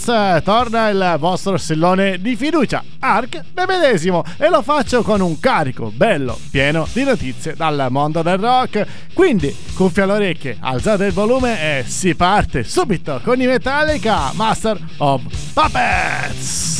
Showrakers! Torna il vostro sillone di fiducia, Ark me medesimo, e lo faccio con un carico bello, pieno di notizie dal mondo del rock. Quindi, cuffia alle orecchie, alzate il volume e si parte subito con i Metallica Master of Puppets!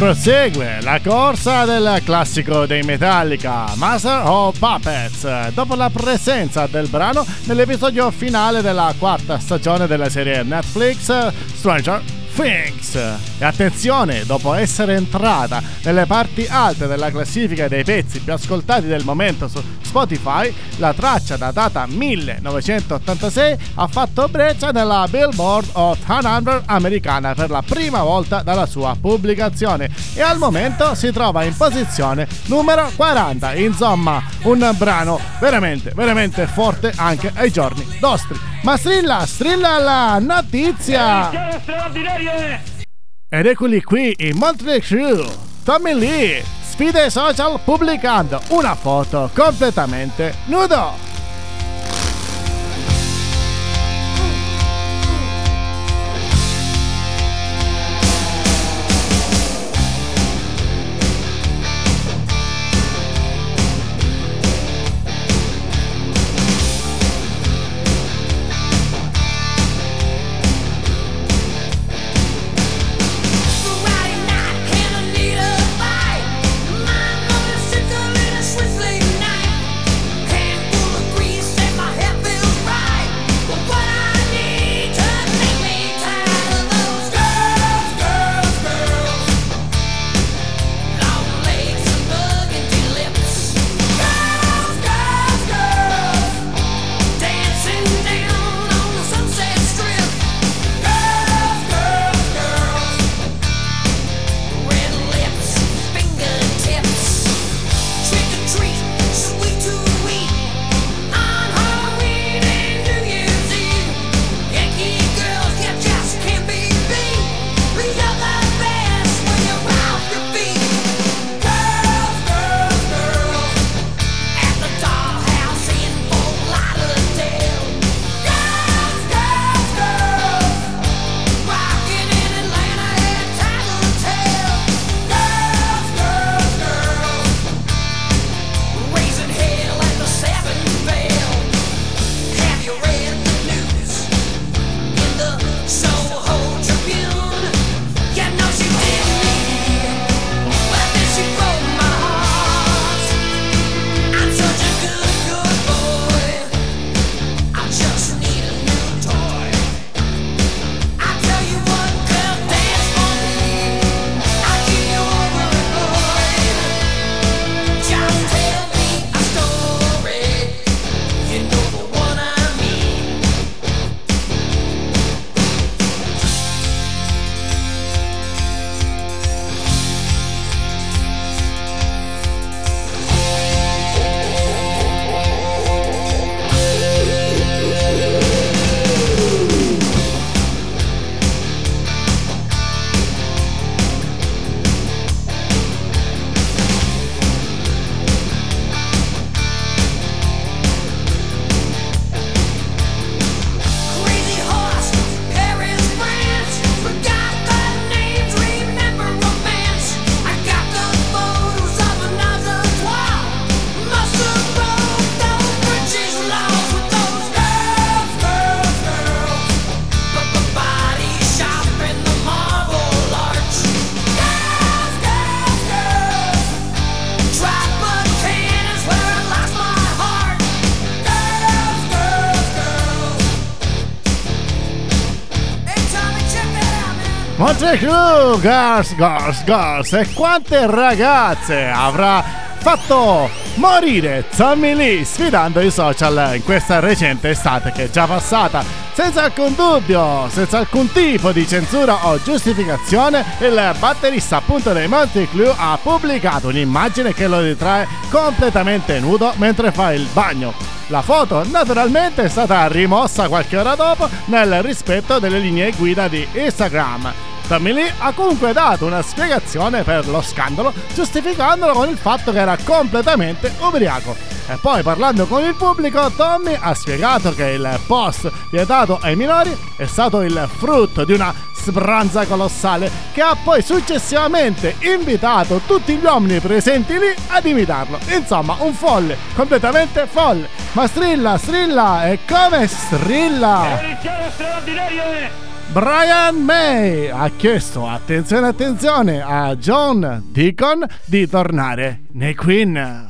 Prosegue la corsa del classico dei Metallica, Master of Puppets, dopo la presenza del brano nell'episodio finale della quarta stagione della serie Netflix Stranger Things. E attenzione, dopo essere entrata nelle parti alte della classifica dei pezzi più ascoltati del momento su Spotify, la traccia datata 1986 ha fatto breccia nella Billboard Hot 100 americana per la prima volta dalla sua pubblicazione e al momento si trova in posizione numero 40. Insomma, un brano veramente, veramente forte anche ai giorni nostri. Ma strilla, strilla la notizia! Ed eccoli qui in Motley Crue, Tommy Lee, sfida i social pubblicando una foto completamente nudo. Monte Crew, Girls, Girls, Girls. E quante ragazze avrà fatto morire Tommy Lee sfidando i social in questa recente estate che è già passata. Senza alcun dubbio, senza alcun tipo di censura o giustificazione, il batterista appunto dei Monty Clue ha pubblicato un'immagine che lo ritrae completamente nudo mentre fa il bagno. La foto naturalmente è stata rimossa qualche ora dopo nel rispetto delle linee guida di Instagram. Lee ha comunque dato una spiegazione per lo scandalo, giustificandolo con il fatto che era completamente ubriaco. E poi parlando con il pubblico, Tommy ha spiegato che il post vietato ai minori è stato il frutto di una sbranza colossale che ha poi successivamente invitato tutti gli uomini presenti lì ad imitarlo. Insomma, un folle, completamente folle. Ma strilla, strilla, e come strilla? È un straordinario! Brian May ha chiesto, attenzione attenzione, a John Deacon di tornare nei Queen.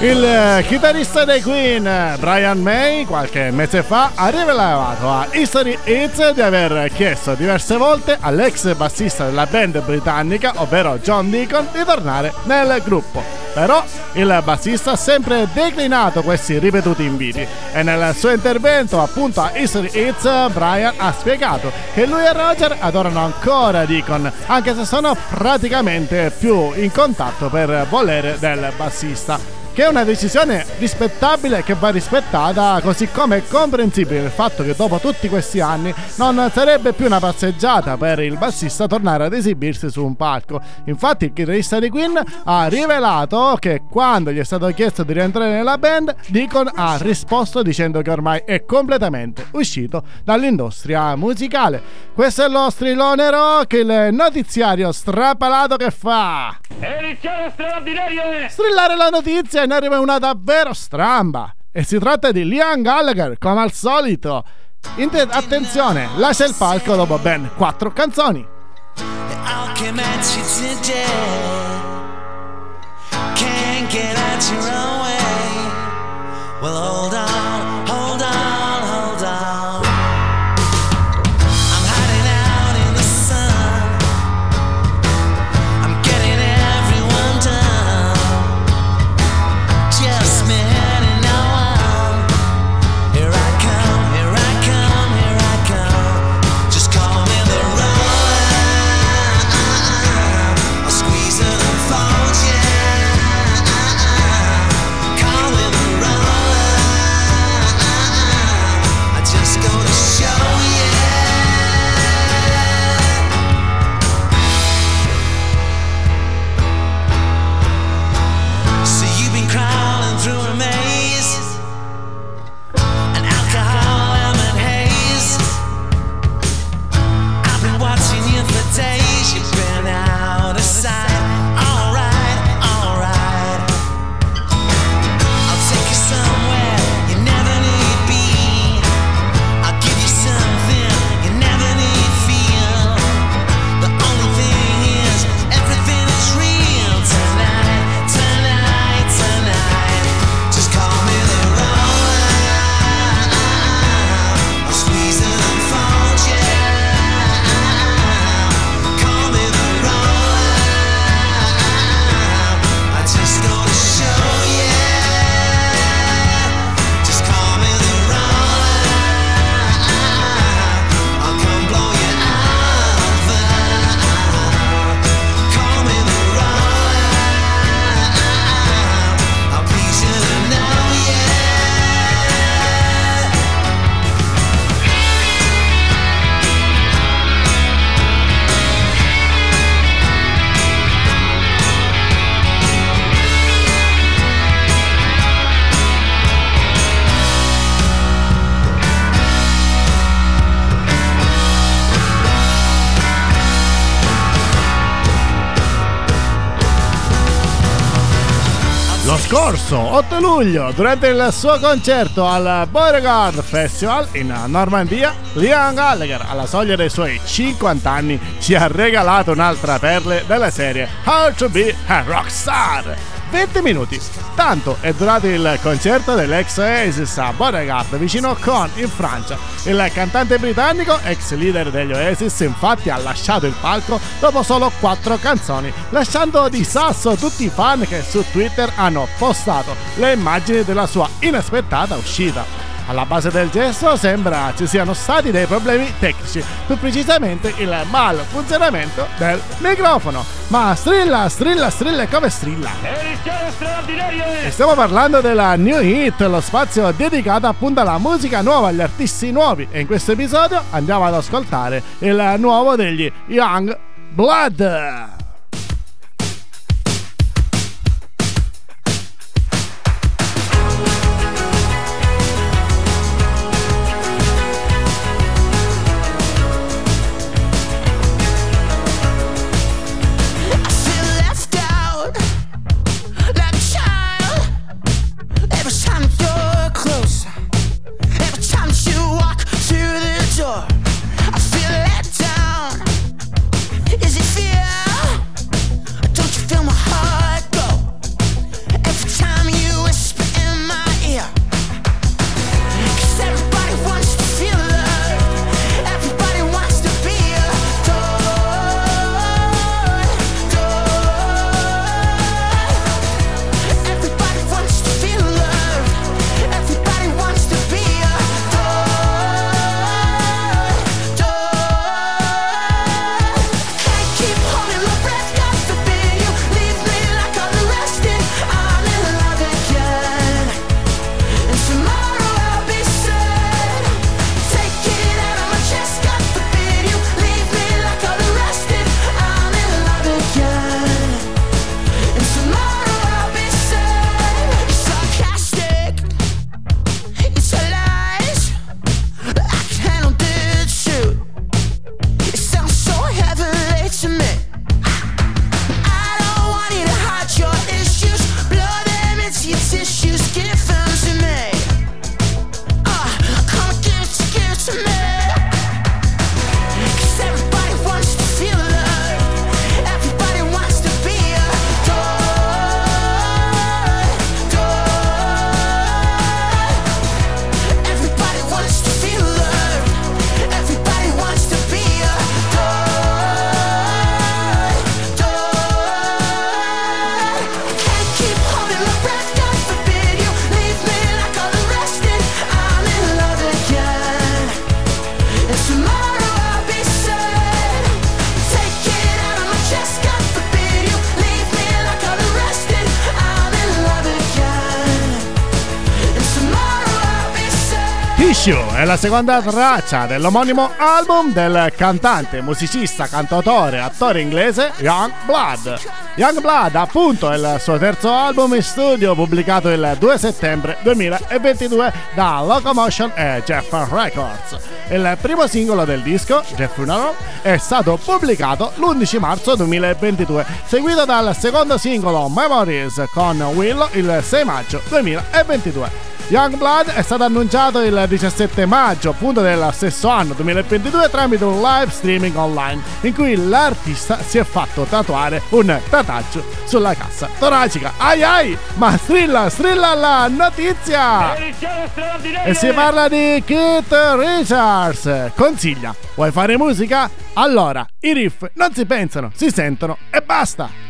Il chitarrista dei Queen, Brian May, qualche mese fa ha rivelato a History Hits di aver chiesto diverse volte all'ex bassista della band britannica, ovvero John Deacon, di tornare nel gruppo. Però il bassista ha sempre declinato questi ripetuti inviti e nel suo intervento appunto a History Hits Brian ha spiegato che lui e Roger adorano ancora Deacon anche se sono praticamente più in contatto per volere del bassista che è una decisione rispettabile che va rispettata, così come è comprensibile il fatto che dopo tutti questi anni non sarebbe più una passeggiata per il bassista tornare ad esibirsi su un palco. Infatti il chitarrista di Queen ha rivelato che quando gli è stato chiesto di rientrare nella band, Deacon ha risposto dicendo che ormai è completamente uscito dall'industria musicale. Questo è lo strillone rock, il notiziario strapalato che fa. Edizione straordinaria! Strillare la notizia ne arriva una davvero stramba. E si tratta di Liam Gallagher, come al solito. Inter- attenzione, lascia il palco dopo ben quattro canzoni. Well, scorso 8 luglio, durante il suo concerto al Beauregard Festival in Normandia, Liam Gallagher, alla soglia dei suoi 50 anni, ci ha regalato un'altra perle della serie How to Be a Rockstar. 20 minuti. Tanto è durato il concerto dell'ex Oasis a Beauregard vicino Caen in Francia. Il cantante britannico, ex leader degli Oasis, infatti ha lasciato il palco dopo solo 4 canzoni, lasciando di sasso tutti i fan che su Twitter hanno postato le immagini della sua inaspettata uscita. Alla base del gesto sembra ci siano stati dei problemi tecnici, più precisamente il malfunzionamento del microfono. Ma strilla, strilla, strilla come strilla? E stiamo parlando della New Hit, lo spazio dedicato appunto alla musica nuova, agli artisti nuovi. E in questo episodio andiamo ad ascoltare il nuovo degli Young Blood. La seconda traccia dell'omonimo album del cantante, musicista, cantautore, attore inglese Young Blood. Young Blood, appunto, è il suo terzo album in studio pubblicato il 2 settembre 2022 da Locomotion e Jeff Records. Il primo singolo del disco, The Funeral, è stato pubblicato l'11 marzo 2022, seguito dal secondo singolo Memories con Willow il 6 maggio 2022. Youngblood è stato annunciato il 17 maggio appunto dello stesso anno 2022 tramite un live streaming online in cui l'artista si è fatto tatuare un tataggio sulla cassa toracica. Ai ai! Ma strilla, strilla la notizia! E si parla di Keith Richards. Consiglia, vuoi fare musica? Allora, i riff non si pensano, si sentono e basta.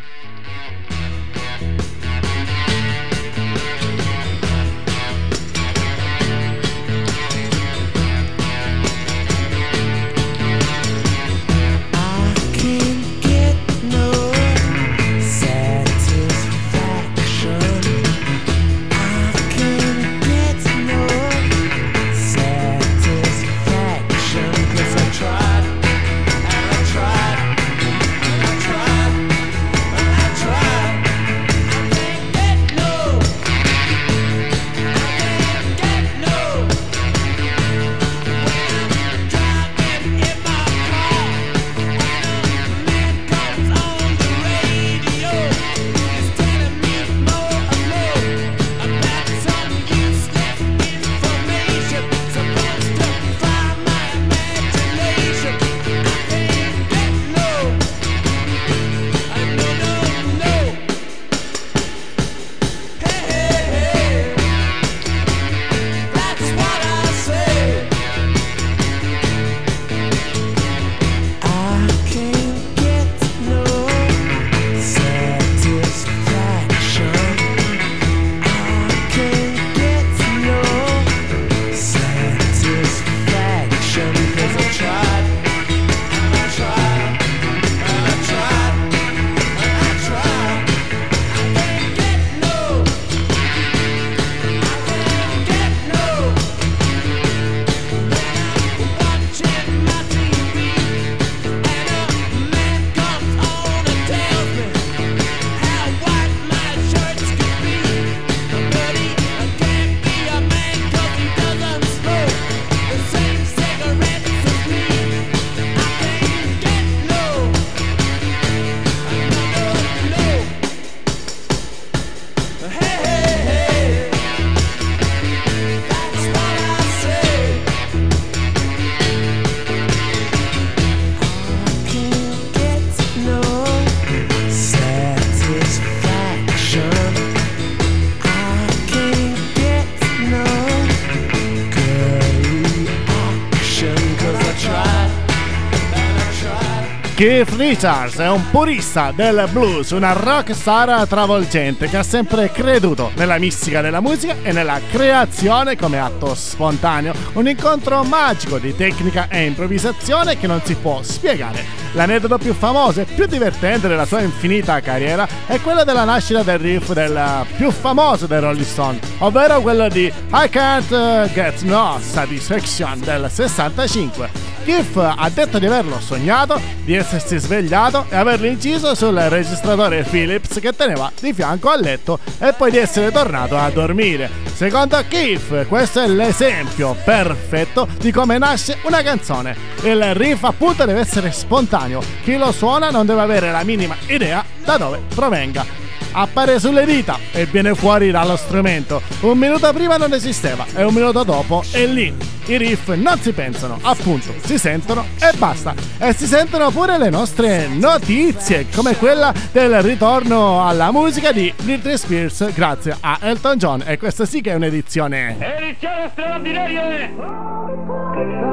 Richards è un purista del blues, una rockstar travolgente che ha sempre creduto nella mistica della musica e nella creazione come atto spontaneo, un incontro magico di tecnica e improvvisazione che non si può spiegare. L'aneddoto più famoso e più divertente della sua infinita carriera è quello della nascita del riff del più famoso dei Rolling Stone, ovvero quello di I Can't Get No Satisfaction del 65. Keith ha detto di averlo sognato, di essersi svegliato e averlo inciso sul registratore Philips che teneva di fianco al letto e poi di essere tornato a dormire. Secondo Keith, questo è l'esempio perfetto di come nasce una canzone. Il riff appunto deve essere spontaneo, chi lo suona non deve avere la minima idea da dove provenga appare sulle dita e viene fuori dallo strumento. Un minuto prima non esisteva e un minuto dopo è lì. I riff non si pensano, appunto, si sentono e basta. E si sentono pure le nostre notizie, come quella del ritorno alla musica di Britney Spears grazie a Elton John. E questa sì che è un'edizione. Edizione straordinaria!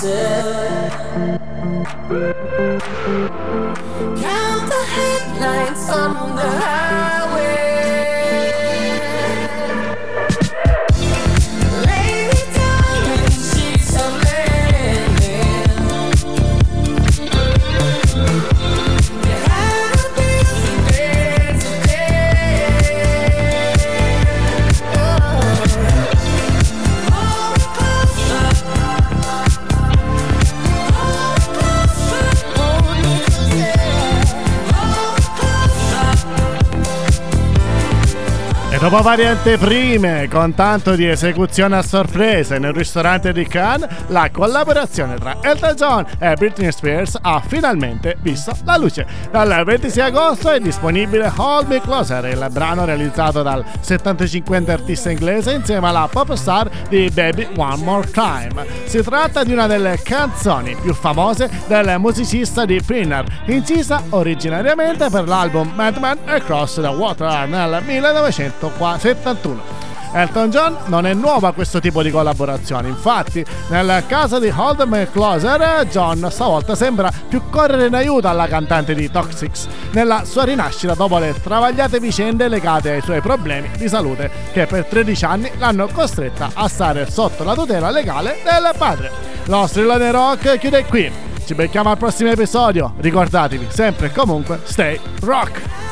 myself. Dopo varie anteprime, con tanto di esecuzione a sorpresa nel ristorante di Cannes, la collaborazione tra Elton John e Britney Spears ha finalmente visto la luce. Dal 26 agosto è disponibile Hold Me Closer, il brano realizzato dal 75enne artista inglese insieme alla pop star di Baby One More Time. Si tratta di una delle canzoni più famose del musicista di Pinner, incisa originariamente per l'album Madman Across the Water nel 1971. Elton John non è nuovo a questo tipo di collaborazioni, infatti nel caso di Hold Me Closer John stavolta sembra più correre in aiuto alla cantante di Toxics nella sua rinascita dopo le travagliate vicende legate ai suoi problemi di salute che per 13 anni l'hanno costretta a stare sotto la tutela legale del padre. Lo strillone rock chiude qui, ci becchiamo al prossimo episodio, ricordatevi sempre e comunque stay rock!